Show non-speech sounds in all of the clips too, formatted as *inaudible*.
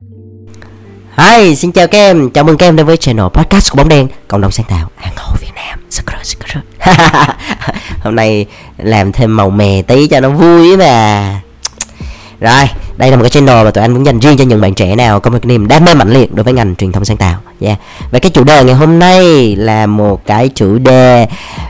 Hi, xin chào các em, chào mừng các em đến với channel podcast của Bóng Đen Cộng đồng sáng tạo Hàng Hậu Việt Nam. *laughs* Hôm nay làm thêm màu mè tí cho nó vui mà. Rồi, đây là một cái channel mà tụi anh muốn dành riêng cho những bạn trẻ nào có một niềm đam mê mạnh liệt đối với ngành truyền thông sáng tạo. Yeah. Và cái chủ đề ngày hôm nay là một cái chủ đề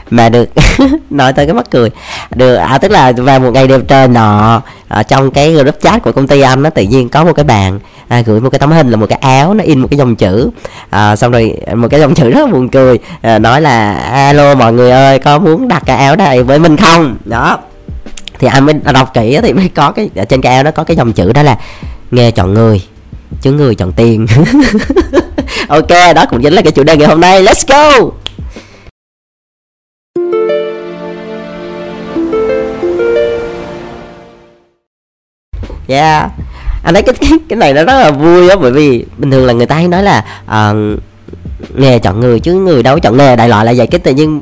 mà được *laughs* nói tới cái mắc cười. Được à, tức là vào một ngày đẹp trời nọ ở trong cái group chat của công ty anh nó tự nhiên có một cái bạn à, gửi một cái tấm hình là một cái áo nó in một cái dòng chữ. À, xong rồi một cái dòng chữ rất là buồn cười à, nói là alo mọi người ơi có muốn đặt cái áo này với mình không? Đó thì anh mới đọc kỹ thì mới có cái ở trên cái nó có cái dòng chữ đó là nghe chọn người chứ người chọn tiền. *laughs* Ok đó cũng chính là cái chủ đề ngày hôm nay. Let's go! Yeah. Anh thấy cái cái, cái này nó rất là vui á bởi vì bình thường là người ta hay nói là uh, nghề chọn người chứ người đâu chọn nghề đại loại là vậy. Cái tự nhiên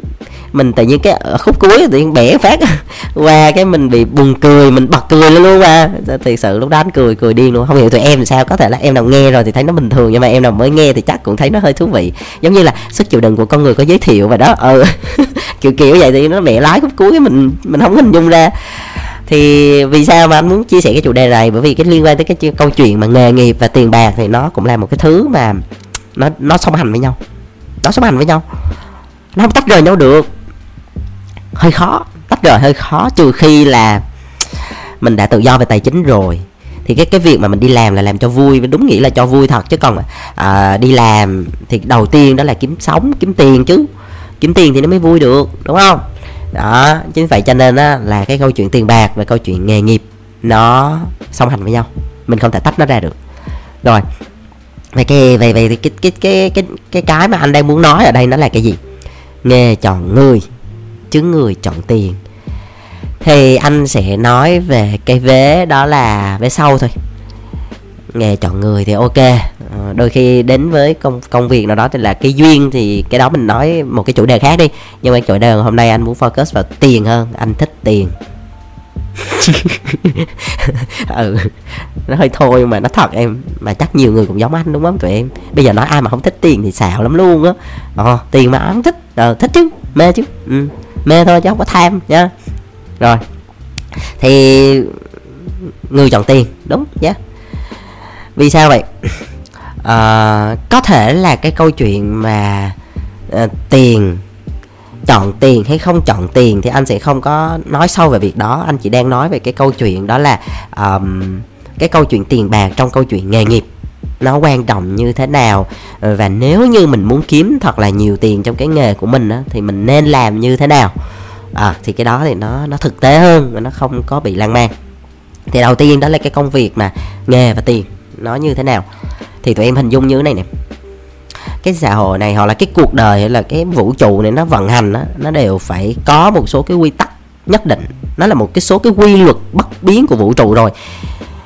mình tự nhiên cái ở khúc cuối tự nhiên bẻ phát. *laughs* Qua cái mình bị buồn cười, mình bật cười lên luôn mà. Thật sự lúc đó anh cười cười điên luôn. Không hiểu tụi em sao, có thể là em nào nghe rồi thì thấy nó bình thường, nhưng mà em nào mới nghe thì chắc cũng thấy nó hơi thú vị. Giống như là sức chịu đựng của con người có giới thiệu và đó. Ừ. *laughs* Kiểu kiểu vậy thì nó mẹ lái khúc cuối mình mình không hình dung ra. Thì vì sao mà anh muốn chia sẻ cái chủ đề này? Bởi vì cái liên quan tới cái câu chuyện mà nghề nghiệp và tiền bạc thì nó cũng là một cái thứ mà nó nó song hành với nhau. Nó song hành với nhau. Nó không tách rời nhau được hơi khó tách rời hơi khó trừ khi là mình đã tự do về tài chính rồi. Thì cái cái việc mà mình đi làm là làm cho vui đúng nghĩa là cho vui thật. Chứ còn à, đi làm thì đầu tiên đó là kiếm sống kiếm tiền chứ. Kiếm tiền thì nó mới vui được đúng không? Đó chính vậy cho nên á là cái câu chuyện tiền bạc và câu chuyện nghề nghiệp nó song hành với nhau. Mình không thể tách nó ra được. Rồi về cái về về cái cái cái cái cái cái mà anh đang muốn nói ở đây nó là cái gì? Nghề chọn người chứ người chọn tiền. Thì anh sẽ nói về cái vế đó là vế sau thôi. Nghề chọn người thì ok. Ờ, đôi khi đến với công công việc nào đó thì là cái duyên thì cái đó mình nói một cái chủ đề khác đi. Nhưng mà chủ đề hôm nay anh muốn focus vào tiền hơn, anh thích tiền. *laughs* Ừ nó hơi thôi mà nó thật em. Mà chắc nhiều người cũng giống anh đúng không tụi em? Bây giờ nói ai mà không thích tiền thì xạo lắm luôn á. Ờ tiền mà không thích ờ thích chứ, mê chứ. Ừ mê thôi chứ không có tham nha rồi. Thì người chọn tiền đúng nhé yeah vì sao vậy? À, có thể là cái câu chuyện mà à, tiền chọn tiền hay không chọn tiền thì anh sẽ không có nói sâu về việc đó. Anh chỉ đang nói về cái câu chuyện đó là um, cái câu chuyện tiền bạc trong câu chuyện nghề nghiệp nó quan trọng như thế nào. Ờ, và nếu như mình muốn kiếm thật là nhiều tiền trong cái nghề của mình á, thì mình nên làm như thế nào? À, thì cái đó thì nó nó thực tế hơn và nó không có bị lan man. Thì đầu tiên đó là cái công việc mà nghề và tiền nó như thế nào? Thì tụi em hình dung như thế này nè. Cái xã hội này hoặc là cái cuộc đời hay là cái vũ trụ này nó vận hành đó, nó đều phải có một số cái quy tắc nhất định. Nó là một cái số cái quy luật bất biến của vũ trụ rồi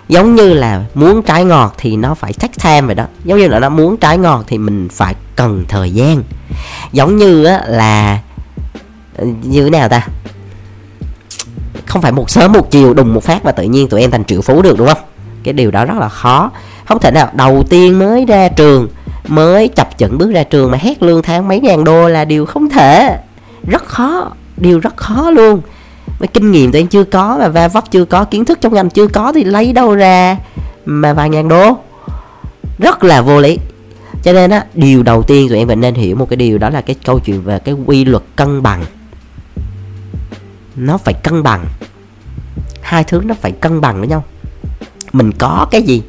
giống như là muốn trái ngọt thì nó phải take time vậy đó. Giống như là nó muốn trái ngọt thì mình phải cần thời gian. Giống như á, là ờ, như thế nào ta? Không phải một sớm một chiều đùng một phát mà tự nhiên tụi em thành triệu phú được đúng không? Cái điều đó rất là khó. Không thể nào đầu tiên mới ra trường mới chập chững bước ra trường mà hét lương tháng mấy ngàn đô là điều không thể. Rất khó điều rất khó luôn với kinh nghiệm tụi em chưa có và va vấp chưa có, kiến thức trong ngành chưa có thì lấy đâu ra mà vài ngàn đô. Rất là vô lý. Cho nên á, điều đầu tiên tụi em phải nên hiểu một cái điều đó là cái câu chuyện về cái quy luật cân bằng. Nó phải cân bằng. Hai thứ nó phải cân bằng với nhau. Mình có cái gì?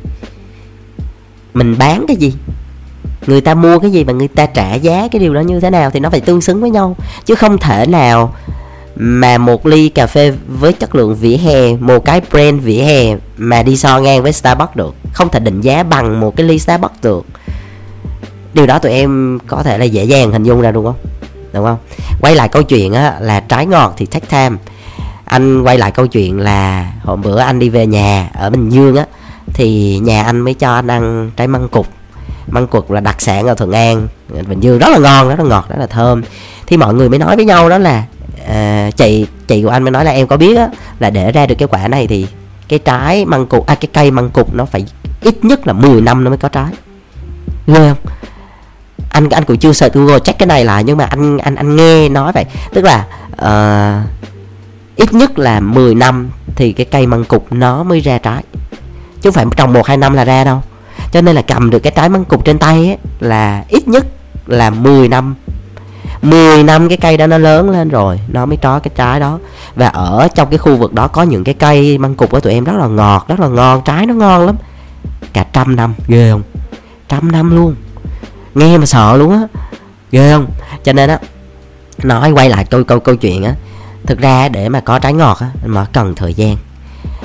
Mình bán cái gì? Người ta mua cái gì và người ta trả giá cái điều đó như thế nào thì nó phải tương xứng với nhau. Chứ không thể nào mà một ly cà phê với chất lượng vỉa hè, một cái brand vỉa hè mà đi so ngang với Starbucks được, không thể định giá bằng một cái ly Starbucks được. Điều đó tụi em có thể là dễ dàng hình dung ra đúng không? Đúng không? Quay lại câu chuyện á, là trái ngọt thì take time. Anh quay lại câu chuyện là hôm bữa anh đi về nhà ở bình dương á, thì nhà anh mới cho anh ăn trái măng cục. Măng cục là đặc sản ở thuận an, bình dương rất là ngon, rất là ngọt, rất là thơm. Thì mọi người mới nói với nhau đó là à, chị chị của anh mới nói là em có biết á là để ra được cái quả này thì cái trái măng cục à cái cây măng cục nó phải ít nhất là 10 năm nó mới có trái. Ghê không? Anh anh cũng chưa sợ google check cái này lại nhưng mà anh anh anh nghe nói vậy. Tức là uh, ít nhất là 10 năm thì cái cây măng cục nó mới ra trái. Chứ không phải trồng một hai năm là ra đâu. Cho nên là cầm được cái trái măng cục trên tay ấy, là ít nhất là 10 năm 10 năm cái cây đó nó lớn lên rồi, nó mới trói cái trái đó. Và ở trong cái khu vực đó có những cái cây măng cục của tụi em rất là ngọt, rất là ngon, trái nó ngon lắm. Cả trăm năm, ghê không? Trăm năm luôn. Nghe mà sợ luôn á. Ghê không? Cho nên á, nói quay lại câu câu câu chuyện á, thực ra để mà có trái ngọt á, mà cần thời gian.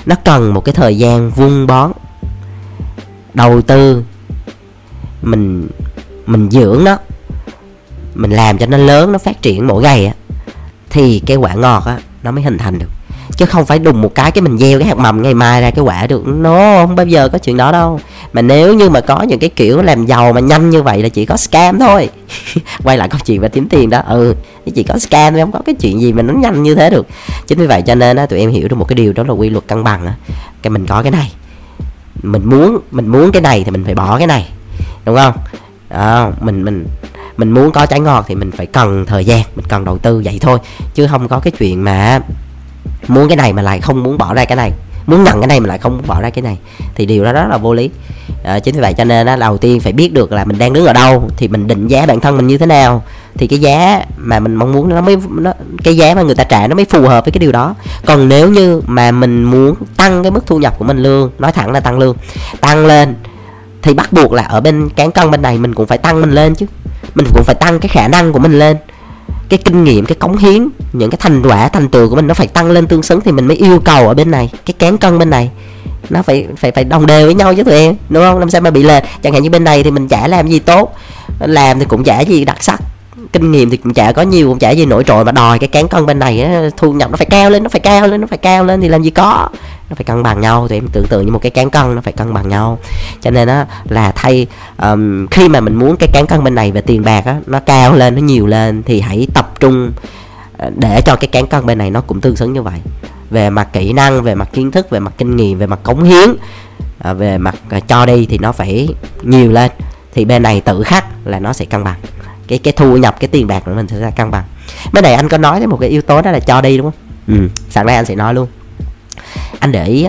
Nó cần một cái thời gian vun bón, đầu tư, mình mình dưỡng nó mình làm cho nó lớn nó phát triển mỗi ngày á thì cái quả ngọt á nó mới hình thành được. Chứ không phải đùng một cái cái mình gieo cái hạt mầm ngày mai ra cái quả được. Nó không bao giờ có chuyện đó đâu. Mà nếu như mà có những cái kiểu làm giàu mà nhanh như vậy là chỉ có scam thôi. *laughs* Quay lại câu chuyện về kiếm tiền đó. Ừ chỉ có scam thôi không có cái chuyện gì mà nó nhanh như thế được. Chính vì vậy cho nên á tụi em hiểu được một cái điều đó là quy luật cân bằng á. Cái mình có cái này mình muốn mình muốn cái này thì mình phải bỏ cái này. Đúng không? Đó, mình mình mình muốn có trái ngọt thì mình phải cần thời gian mình cần đầu tư vậy thôi. Chứ không có cái chuyện mà muốn cái này mà lại không muốn bỏ ra cái này. Muốn nhận cái này mà lại không muốn bỏ ra cái này. Thì điều đó rất là vô lý. À, chính vì vậy cho nên á, đầu tiên phải biết được là mình đang đứng ở đâu thì mình định giá bản thân mình như thế nào. Thì cái giá mà mình mong muốn nó mới nó cái giá mà người ta trả nó mới phù hợp với cái điều đó. Còn nếu như mà mình muốn tăng cái mức thu nhập của mình lương nói thẳng là tăng lương tăng lên thì bắt buộc là ở bên cán cân bên này mình cũng phải tăng mình lên chứ. Mình cũng phải tăng cái khả năng của mình lên. Cái kinh nghiệm, cái cống hiến, những cái thành quả, thành tựu của mình nó phải tăng lên tương xứng thì mình mới yêu cầu ở bên này. Cái cán cân bên này, nó phải phải phải đồng đều với nhau chứ tụi em, đúng không? Làm sao mà bị lệch? Chẳng hạn như bên này thì mình chả làm gì tốt, làm thì cũng chả gì đặc sắc. Kinh nghiệm thì cũng chả có nhiều, cũng chả gì nổi trội mà đòi cái cán cân bên này thu nhập nó phải cao lên, nó phải cao lên, nó phải cao lên thì làm gì có nó phải cân bằng nhau. Thì em tưởng tượng như một cái cán cân nó phải cân bằng nhau. Cho nên á là thay um, khi mà mình muốn cái cán cân bên này về tiền bạc á nó cao lên nó nhiều lên thì hãy tập trung ờ, để cho cái cán cân bên này nó cũng tương xứng như vậy. Về mặt kỹ năng về mặt kiến thức về mặt kinh nghiệm về mặt cống hiến ờ, về mặt ờ, cho đi thì nó phải nhiều lên. Thì bên này tự khắc là nó sẽ cân bằng. Cái cái thu nhập cái tiền bạc của mình sẽ ra cân bằng. Bên này anh có nói đến một cái yếu tố đó là cho đi đúng không? Ừ sẵn đây anh sẽ nói luôn anh để ý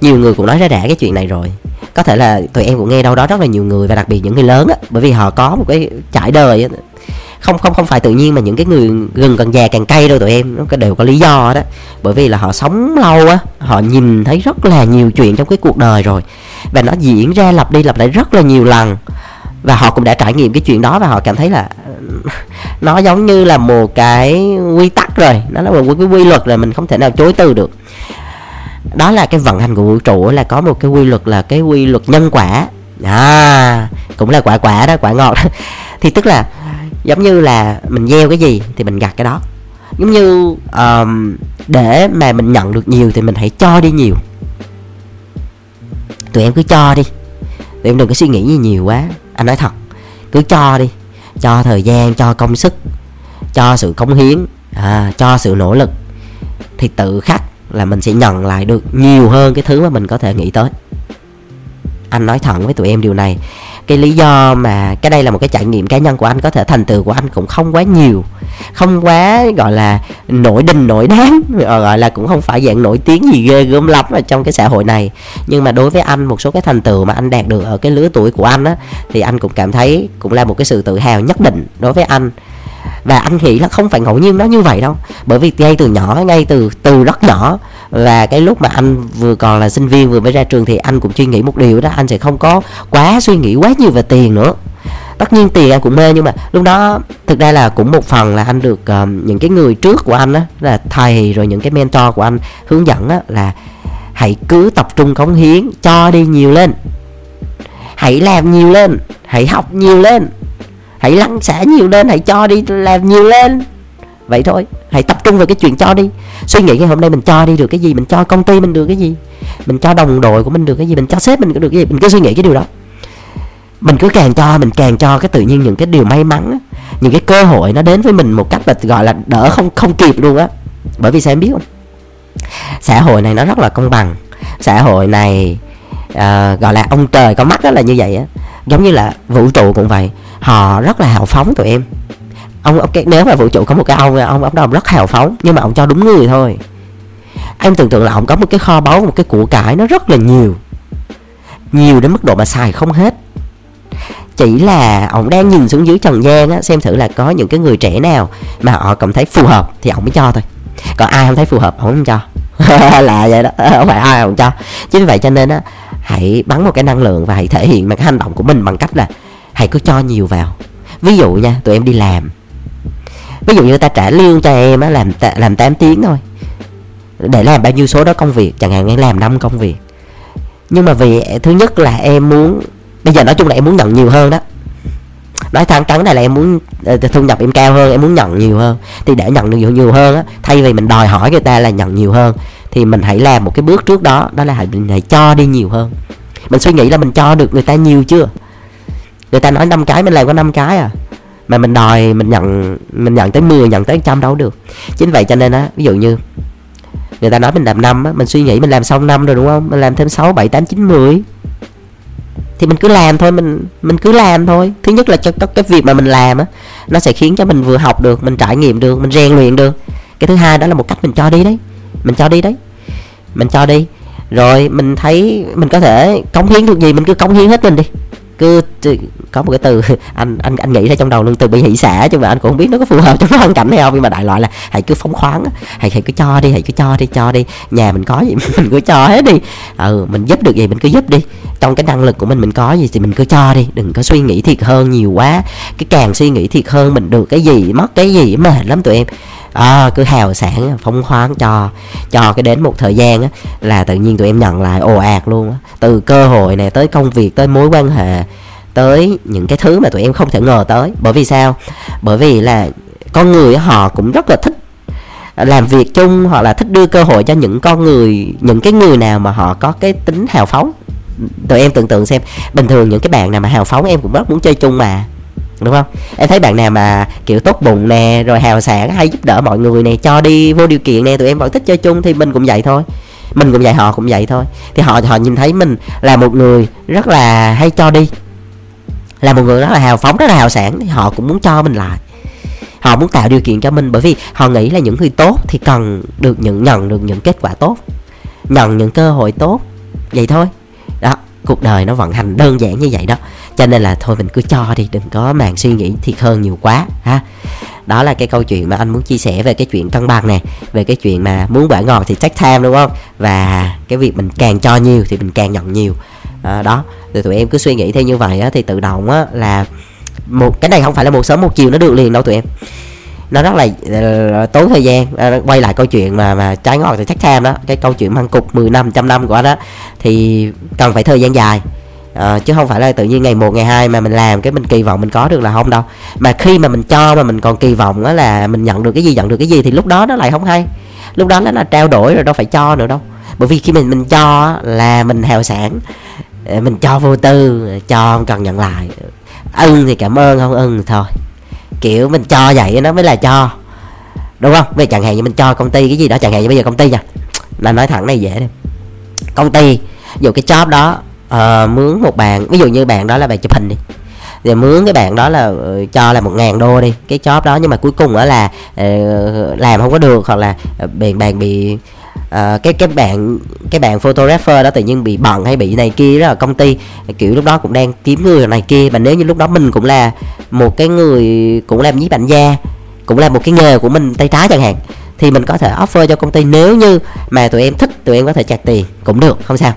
nhiều người cũng nói ra đã cái chuyện này rồi. Có thể là tụi em cũng nghe đâu đó rất là nhiều người và đặc biệt những người lớn á, bởi vì họ có một cái trải đời á. Không không không phải tự nhiên mà những cái người gần càng già càng cay đâu tụi em, nó đều có lý do đó. Bởi vì là họ sống lâu á, họ nhìn thấy rất là nhiều chuyện trong cái cuộc đời rồi. Và nó diễn ra lặp đi lặp lại rất là nhiều lần. Và họ cũng đã trải nghiệm cái chuyện đó và họ cảm thấy là nó giống như là một cái quy tắc rồi. Nó là một cái quy luật rồi mình không thể nào chối từ được đó là cái vận hành của vũ trụ là có một cái quy luật là cái quy luật nhân quả. À cũng là quả quả đó quả ngọt. *laughs* Thì tức là giống như là mình gieo cái gì thì mình gặt cái đó. Giống như um, để mà mình nhận được nhiều thì mình hãy cho đi nhiều. Tụi em cứ cho đi. Tụi em đừng có suy nghĩ gì nhiều quá. Anh nói thật cứ cho đi. Cho thời gian cho công sức cho sự cống hiến à, cho sự nỗ lực. Thì tự khắc là mình sẽ nhận lại được nhiều hơn cái thứ mà mình có thể nghĩ tới. Anh nói thẳng với tụi em điều này. Cái lý do mà cái đây là một cái trải nghiệm cá nhân của anh, có thể thành tựu của anh cũng không quá nhiều, không quá, gọi là, nổi đình, nổi đáng ờ, gọi là, cũng không phải dạng nổi tiếng gì ghê gớm lắm ở trong cái xã hội này. Nhưng mà đối với anh, một số cái thành tựu mà anh đạt được ở cái lứa tuổi của anh á, thì anh cũng cảm thấy cũng là một cái sự tự hào nhất định đối với anh và anh nghĩ là không phải ngẫu nhiên nó như vậy đâu. Bởi vì ngay từ nhỏ ngay từ từ rất nhỏ và cái lúc mà anh vừa còn là sinh viên vừa mới ra trường thì anh cũng suy nghĩ một điều đó anh sẽ không có quá suy nghĩ quá nhiều về tiền nữa. Tất nhiên tiền anh cũng mê nhưng mà lúc đó thực ra là cũng một phần là anh được um, những cái người trước của anh á là thầy rồi những cái mentor của anh hướng dẫn á là hãy cứ tập trung cống hiến cho đi nhiều lên. Hãy làm nhiều lên hãy học nhiều lên hãy lăn xả nhiều lên hãy cho đi làm nhiều lên. Vậy thôi hãy tập trung vào cái chuyện cho đi. Suy nghĩ ngày hôm nay mình cho đi được cái gì mình cho công ty mình được cái gì mình cho đồng đội của mình được cái gì mình cho sếp mình được cái gì mình cứ suy nghĩ cái điều đó. Mình cứ càng cho mình càng cho cái tự nhiên những cái điều may mắn những cái cơ hội nó đến với mình một cách là gọi là đỡ không không kịp luôn á. Bởi vì sao em biết không? Xã hội này nó rất là công bằng. Xã hội này uh, gọi là ông trời có mắt đó là như vậy á. Giống như là vũ trụ cũng vậy họ rất là hào phóng tụi em. Ông ok nếu mà vũ trụ có một cái ông ông ông đó rất hào phóng, nhưng mà ông cho đúng người thôi. Em tưởng tượng là ông có một cái kho báu, một cái của cải nó rất là nhiều. Nhiều đến mức độ mà xài không hết. Chỉ là ông đang nhìn xuống dưới trần gian á, xem thử là có những cái người trẻ nào mà họ cảm thấy phù hợp thì ông mới cho thôi. Còn ai không thấy phù hợp, ông không cho. *laughs* Là vậy đó, *laughs* không phải ai không cho. Chính vì vậy cho nên á, hãy bắn một cái năng lượng và hãy thể hiện bằng cái hành động của mình bằng cách là hãy cứ cho nhiều vào. Ví dụ nha tụi em đi làm. Ví dụ như ta trả lương cho em á làm làm 8 tiếng thôi. Để làm bao nhiêu số đó công việc chẳng hạn em làm năm công việc. Nhưng mà vì thứ nhất là em muốn bây giờ nói chung là em muốn nhận nhiều hơn đó. Nói thẳng trắng này là em muốn ờ, thu nhập em cao hơn em muốn nhận nhiều hơn. Thì để nhận được nhiều, nhiều hơn á thay vì mình đòi hỏi người ta là nhận nhiều hơn thì mình hãy làm một cái bước trước đó đó là hãy mình hãy cho đi nhiều hơn. Mình suy nghĩ là mình cho được người ta nhiều chưa? Người ta nói năm cái mình làm có năm cái à? Mà mình đòi mình nhận mình nhận tới 10 nhận tới trăm đâu được. Chính vậy cho nên á ví dụ như người ta nói mình làm năm á mình suy nghĩ mình làm xong năm rồi đúng không? Mình làm thêm 6, 7, 8, 9, 10 thì mình cứ làm thôi mình mình cứ làm thôi. Thứ nhất là cho cái, cái việc mà mình làm á nó sẽ khiến cho mình vừa học được mình trải nghiệm được mình rèn luyện được. Cái thứ hai đó là một cách mình cho đi đấy. Mình cho đi đấy. Mình cho đi. Rồi mình thấy mình có thể cống hiến được gì mình cứ cống hiến hết mình đi cứ có một cái từ, *laughs* anh anh anh nghĩ ra trong đầu luôn, từ bị hỷ xả nhưng mà anh cũng không biết nó có phù hợp trong cái *laughs* hoàn cảnh hay không. Nhưng mà đại loại là hãy cứ phóng khoáng hãy hãy cứ cho đi, hãy cứ cho đi cho đi. Nhà mình có gì *laughs* mình cứ cho hết đi. Ừ mình giúp được gì mình cứ giúp đi. Trong cái năng lực của mình mình có gì thì mình cứ cho đi. Đừng có suy nghĩ thiệt hơn nhiều quá. Cái càng suy nghĩ thiệt hơn mình được cái gì, mất cái gì, mệt lắm tụi em à, cứ hào sản phóng khoáng cho cho cái đến một thời gian á là tự nhiên tụi em nhận lại ồ ạt luôn á. Từ cơ hội này tới công việc tới mối quan hệ tới những cái thứ mà tụi em không thể ngờ tới. Bởi vì sao? Bởi vì là con người họ cũng rất là thích làm việc chung hoặc là thích đưa cơ hội cho những con người những cái người nào mà họ có cái tính hào phóng. Tụi em tưởng tượng xem bình thường những cái bạn nào mà hào phóng em cũng rất muốn chơi chung mà đúng không? Em thấy bạn nào mà, kiểu, tốt bụng nè, rồi hào sảng, hay giúp đỡ mọi người nè, cho đi vô điều kiện nè, tụi em vẫn thích chơi chung thì mình cũng vậy thôi. Mình cũng vậy, họ cũng vậy thôi. Thì họ họ nhìn thấy mình là một người rất là hay cho đi, là một người rất là hào phóng, rất là hào sản thì họ cũng muốn cho mình lại. Họ muốn tạo điều kiện cho mình, bởi vì họ nghĩ là những người tốt thì cần được nhận nhận được những kết quả tốt, nhận những cơ hội tốt, vậy thôi. Đó, cuộc đời nó vận hành đơn giản như vậy đó cho nên là thôi mình cứ cho đi đừng có màng suy nghĩ thiệt hơn nhiều quá ha. Đó là cái câu chuyện mà anh muốn chia sẻ về cái chuyện cân bằng nè về cái chuyện mà muốn quả ngọt thì take time đúng không? Và cái việc mình càng cho nhiều thì mình càng nhận nhiều. À, đó thì tụi em cứ suy nghĩ theo như vậy á, thì tự động á, là một cái này không phải là một sớm một chiều nó được liền đâu tụi em. Nó rất là uh, tốn thời gian. Uh, quay lại câu chuyện mà mà trái ngọt thì chắc tham đó cái câu chuyện măng cục 10 năm trăm năm của đó thì cần phải thời gian dài à, chứ không phải là tự nhiên ngày một ngày hai mà mình làm cái mình kỳ vọng mình có được là không đâu. Mà khi mà mình cho mà mình còn kỳ vọng đó là mình nhận được cái gì nhận được cái gì thì lúc đó nó lại không hay. Lúc đó nó là trao đổi rồi đâu phải cho nữa đâu. Bởi vì khi mình mình cho là mình hào sản ờ, mình cho vô tư cho không cần nhận lại. Ưng thì cảm ơn không ưng thôi. Kiểu mình cho vậy nó mới là cho. Đúng không? Bây giờ chẳng hạn như mình cho công ty cái gì đó chẳng hạn như bây giờ công ty nha. Là nói thẳng này dễ đi. Công ty dù cái job đó uh, mướn một bạn ví dụ như bạn đó là bạn chụp hình đi. Rồi mướn cái bạn đó là uh, cho là một ngàn đô đi. Cái job đó nhưng mà cuối cùng đó là uh, làm không có được hoặc là bạn bạn bị uh, cái cái bạn cái bạn photographer đó tự nhiên bị bận hay bị này kia đó là công ty. Kiểu lúc đó cũng đang kiếm người này kia. Mà nếu như lúc đó mình cũng là một cái người cũng làm nhiếp ảnh gia cũng là một cái nghề của mình tay trái chẳng hạn thì mình có thể offer cho công ty. Nếu như mà tụi em thích tụi em có thể chặt tiền cũng được. Không sao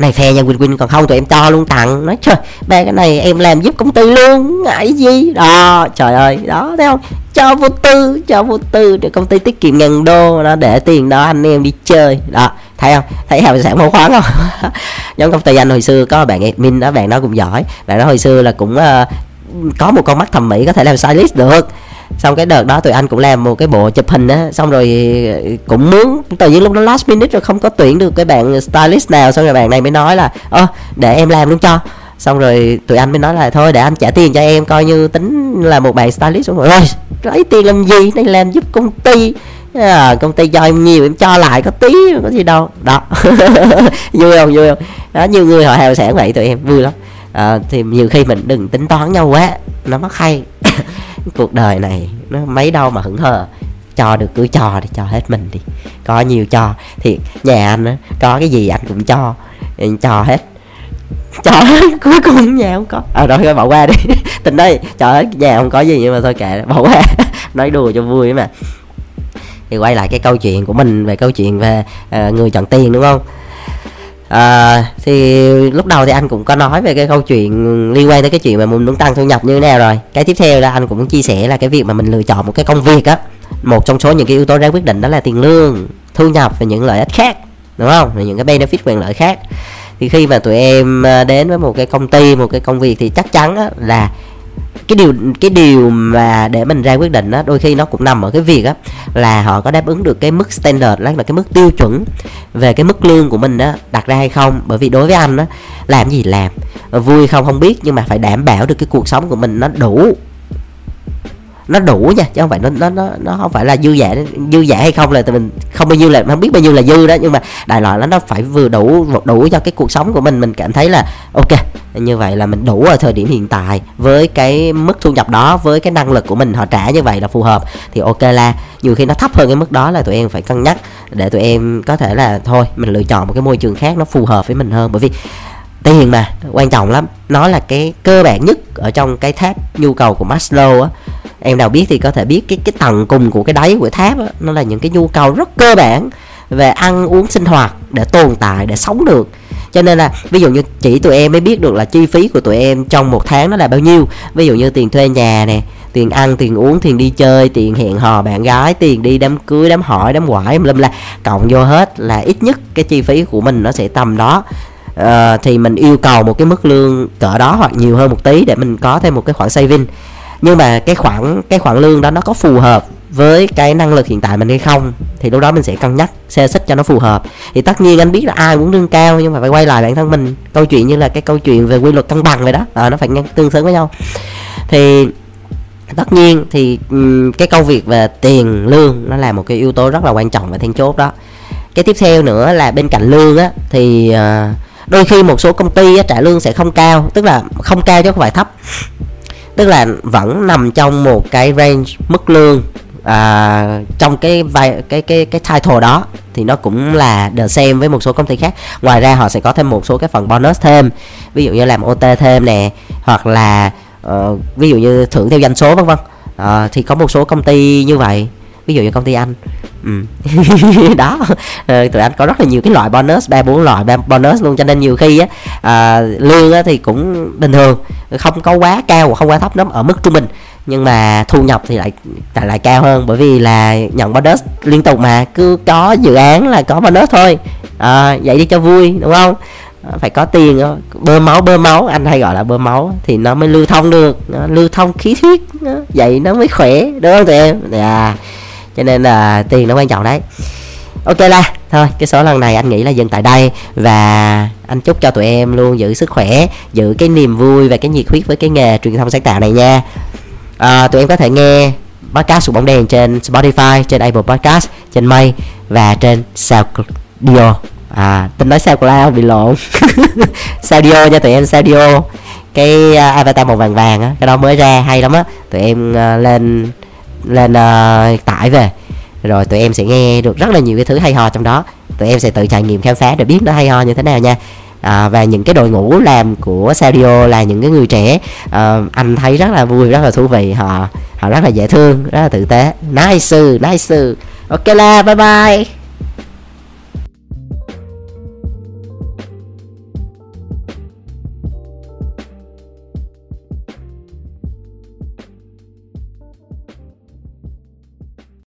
này phe nhà quỳnh quỳnh còn không tụi em cho luôn tặng. Nói trời ba cái này em làm giúp công ty luôn ngại gì? Đó trời ơi. Đó thấy không? Cho vô tư cho vô tư. Để công ty tiết kiệm ngàn đô nó để tiền đó anh em đi chơi. Đó thấy không? Thấy hào sản mẫu khoáng không? *laughs* Giống công ty anh hồi xưa có bạn admin đó bạn đó cũng giỏi. Bạn đó hồi xưa là cũng uh, có một con mắt thẩm mỹ có thể làm stylist được xong cái đợt đó tụi anh cũng làm một cái bộ chụp hình á. Xong rồi cũng muốn tự nhiên lúc đó last minute rồi không có tuyển được cái bạn stylist nào. Xong rồi bạn này mới nói là ơ để em làm luôn cho. Xong rồi tụi anh mới nói là thôi để anh trả tiền cho em coi như tính là một bạn stylist. Xong rồi ơi lấy tiền làm gì? Đây làm giúp công ty. À, công ty cho em nhiều em cho lại có tí có gì đâu. Đó. *laughs* Vui không? Vui không? Đó nhiều người họ hào sản vậy tụi em vui lắm. À, thì nhiều khi mình đừng tính toán nhau quá nó mất hay. *laughs* cuộc đời này nó mấy đâu mà hững hờ. Cho được cứ cho thì cho hết mình đi. Có nhiều cho thì nhà anh á có cái gì anh cũng cho. Ừ, cho hết. Cho hết *laughs* cuối cùng nhà không có. À rồi bỏ qua đi. *laughs* Tình đây cho hết nhà không có gì nhưng mà thôi kệ bỏ qua. *laughs* Nói đùa cho vui mà. Thì quay lại cái câu chuyện của mình về câu chuyện về uh, người chọn tiền đúng không? À, thì lúc đầu thì anh cũng có nói về cái câu chuyện liên quan tới cái chuyện mà mình muốn tăng thu nhập như thế nào rồi. Cái tiếp theo là anh cũng chia sẻ là cái việc mà mình lựa chọn một cái công việc á một trong số những cái yếu tố ra quyết định đó là tiền lương thu nhập và những lợi ích khác đúng không? Và những cái benefit quyền lợi khác. Thì khi mà tụi em à, đến với một cái công ty một cái công việc thì chắc chắn á, là cái điều cái điều mà để mình ra quyết định đó đôi khi nó cũng nằm ở cái việc á, là họ có đáp ứng được cái mức standard là cái mức tiêu chuẩn về cái mức lương của mình đó đặt ra hay không. Bởi vì đối với anh đó làm gì làm, vui không không biết, nhưng mà phải đảm bảo được cái cuộc sống của mình nó đủ nó đủ nha, chứ không phải nó nó nó nó không phải là dư giả dư giả hay không là tụi mình không bao nhiêu là, không biết bao nhiêu là dư đó, nhưng mà đại loại là nó phải vừa đủ đủ cho cái cuộc sống của mình. Mình cảm thấy là, ok, như vậy là mình đủ ở thời điểm hiện tại với cái mức thu nhập đó, với cái năng lực của mình, họ trả như vậy là phù hợp. Thì ok là nhiều khi nó thấp hơn cái mức đó là tụi em phải cân nhắc để tụi em có thể là thôi, mình lựa chọn một cái môi trường khác nó phù hợp với mình hơn. Bởi vì, tiền mà, quan trọng lắm, nó là cái cơ bản nhất ở trong cái tháp nhu cầu của Maslow á. Em nào biết thì có thể biết cái cái tầng cùng của cái đáy của tháp á, nó là những cái nhu cầu rất cơ bản về ăn uống sinh hoạt để tồn tại để sống được. Cho nên là ví dụ như chỉ tụi em mới biết được là chi phí của tụi em trong một tháng nó là bao nhiêu. Ví dụ như tiền thuê nhà nè tiền ăn tiền uống tiền đi chơi tiền hẹn hò bạn gái tiền đi đám cưới đám hỏi đám quải lâm la. Cộng vô hết là ít nhất cái chi phí của mình nó sẽ tầm đó uh, thì mình yêu cầu một cái mức lương cỡ đó hoặc nhiều hơn một tí để mình có thêm một cái khoản saving. Nhưng mà cái khoản cái khoản lương đó nó có phù hợp với cái năng lực hiện tại mình hay không thì lúc đó mình sẽ cân nhắc xe xích cho nó phù hợp. Thì tất nhiên anh biết là ai muốn lương cao nhưng mà phải quay lại bản thân mình. Câu chuyện như là cái câu chuyện về quy luật cân bằng vậy đó à, nó phải tương xứng với nhau. Thì tất nhiên thì cái công việc về tiền lương nó là một cái yếu tố rất là quan trọng và then chốt đó. Cái tiếp theo nữa là bên cạnh lương á thì uh, đôi khi một số công ty trả lương sẽ không cao tức là không cao chứ không phải thấp. Tức là vẫn nằm trong một cái range mức lương à, trong cái vai cái cái cái title đó. Thì nó cũng là the same với một số công ty khác. Ngoài ra họ sẽ có thêm một số cái phần bonus thêm ví dụ như làm OT thêm nè hoặc là uh, ví dụ như thưởng theo doanh số vân vân. Uh, thì có một số công ty như vậy ví dụ như công ty anh. Ừ. *laughs* đó. Ờ, tụi anh có rất là nhiều cái loại bonus ba bốn loại bonus luôn cho nên nhiều khi á à, lương á thì cũng bình thường không có quá cao không quá thấp lắm ở mức trung bình. Nhưng mà thu nhập thì lại lại lại cao hơn bởi vì là nhận bonus liên tục mà cứ có dự án là có bonus thôi. À, vậy đi cho vui đúng không? Phải có tiền đó. bơm máu bơm máu anh hay gọi là bơm máu thì nó mới lưu thông được nó lưu thông khí huyết vậy nó mới khỏe đúng không tụi em? À cho nên là tiền nó quan trọng đấy. Ok là thôi cái số lần này anh nghĩ là dừng tại đây và anh chúc cho tụi em luôn giữ sức khỏe giữ cái niềm vui và cái nhiệt huyết với cái nghề truyền thông sáng tạo này nha. À, tụi em có thể nghe podcast của bóng đèn trên Spotify trên Apple Podcast trên May và trên SoundCloud. À tính nói SoundCloud bị lộn. *laughs* Saudio nha tụi em Saudio cái uh, avatar màu vàng vàng á cái đó mới ra hay lắm á. Tụi em uh, lên lên uh, tải về. Rồi tụi em sẽ nghe được rất là nhiều cái thứ hay ho trong đó. Tụi em sẽ tự trải nghiệm khám phá để biết nó hay ho như thế nào nha. À, và những cái đội ngũ làm của Sadio là những cái người trẻ. À, anh thấy rất là vui rất là thú vị. Họ họ rất là dễ thương rất là tử tế. Nice nice. Ok là bye bye.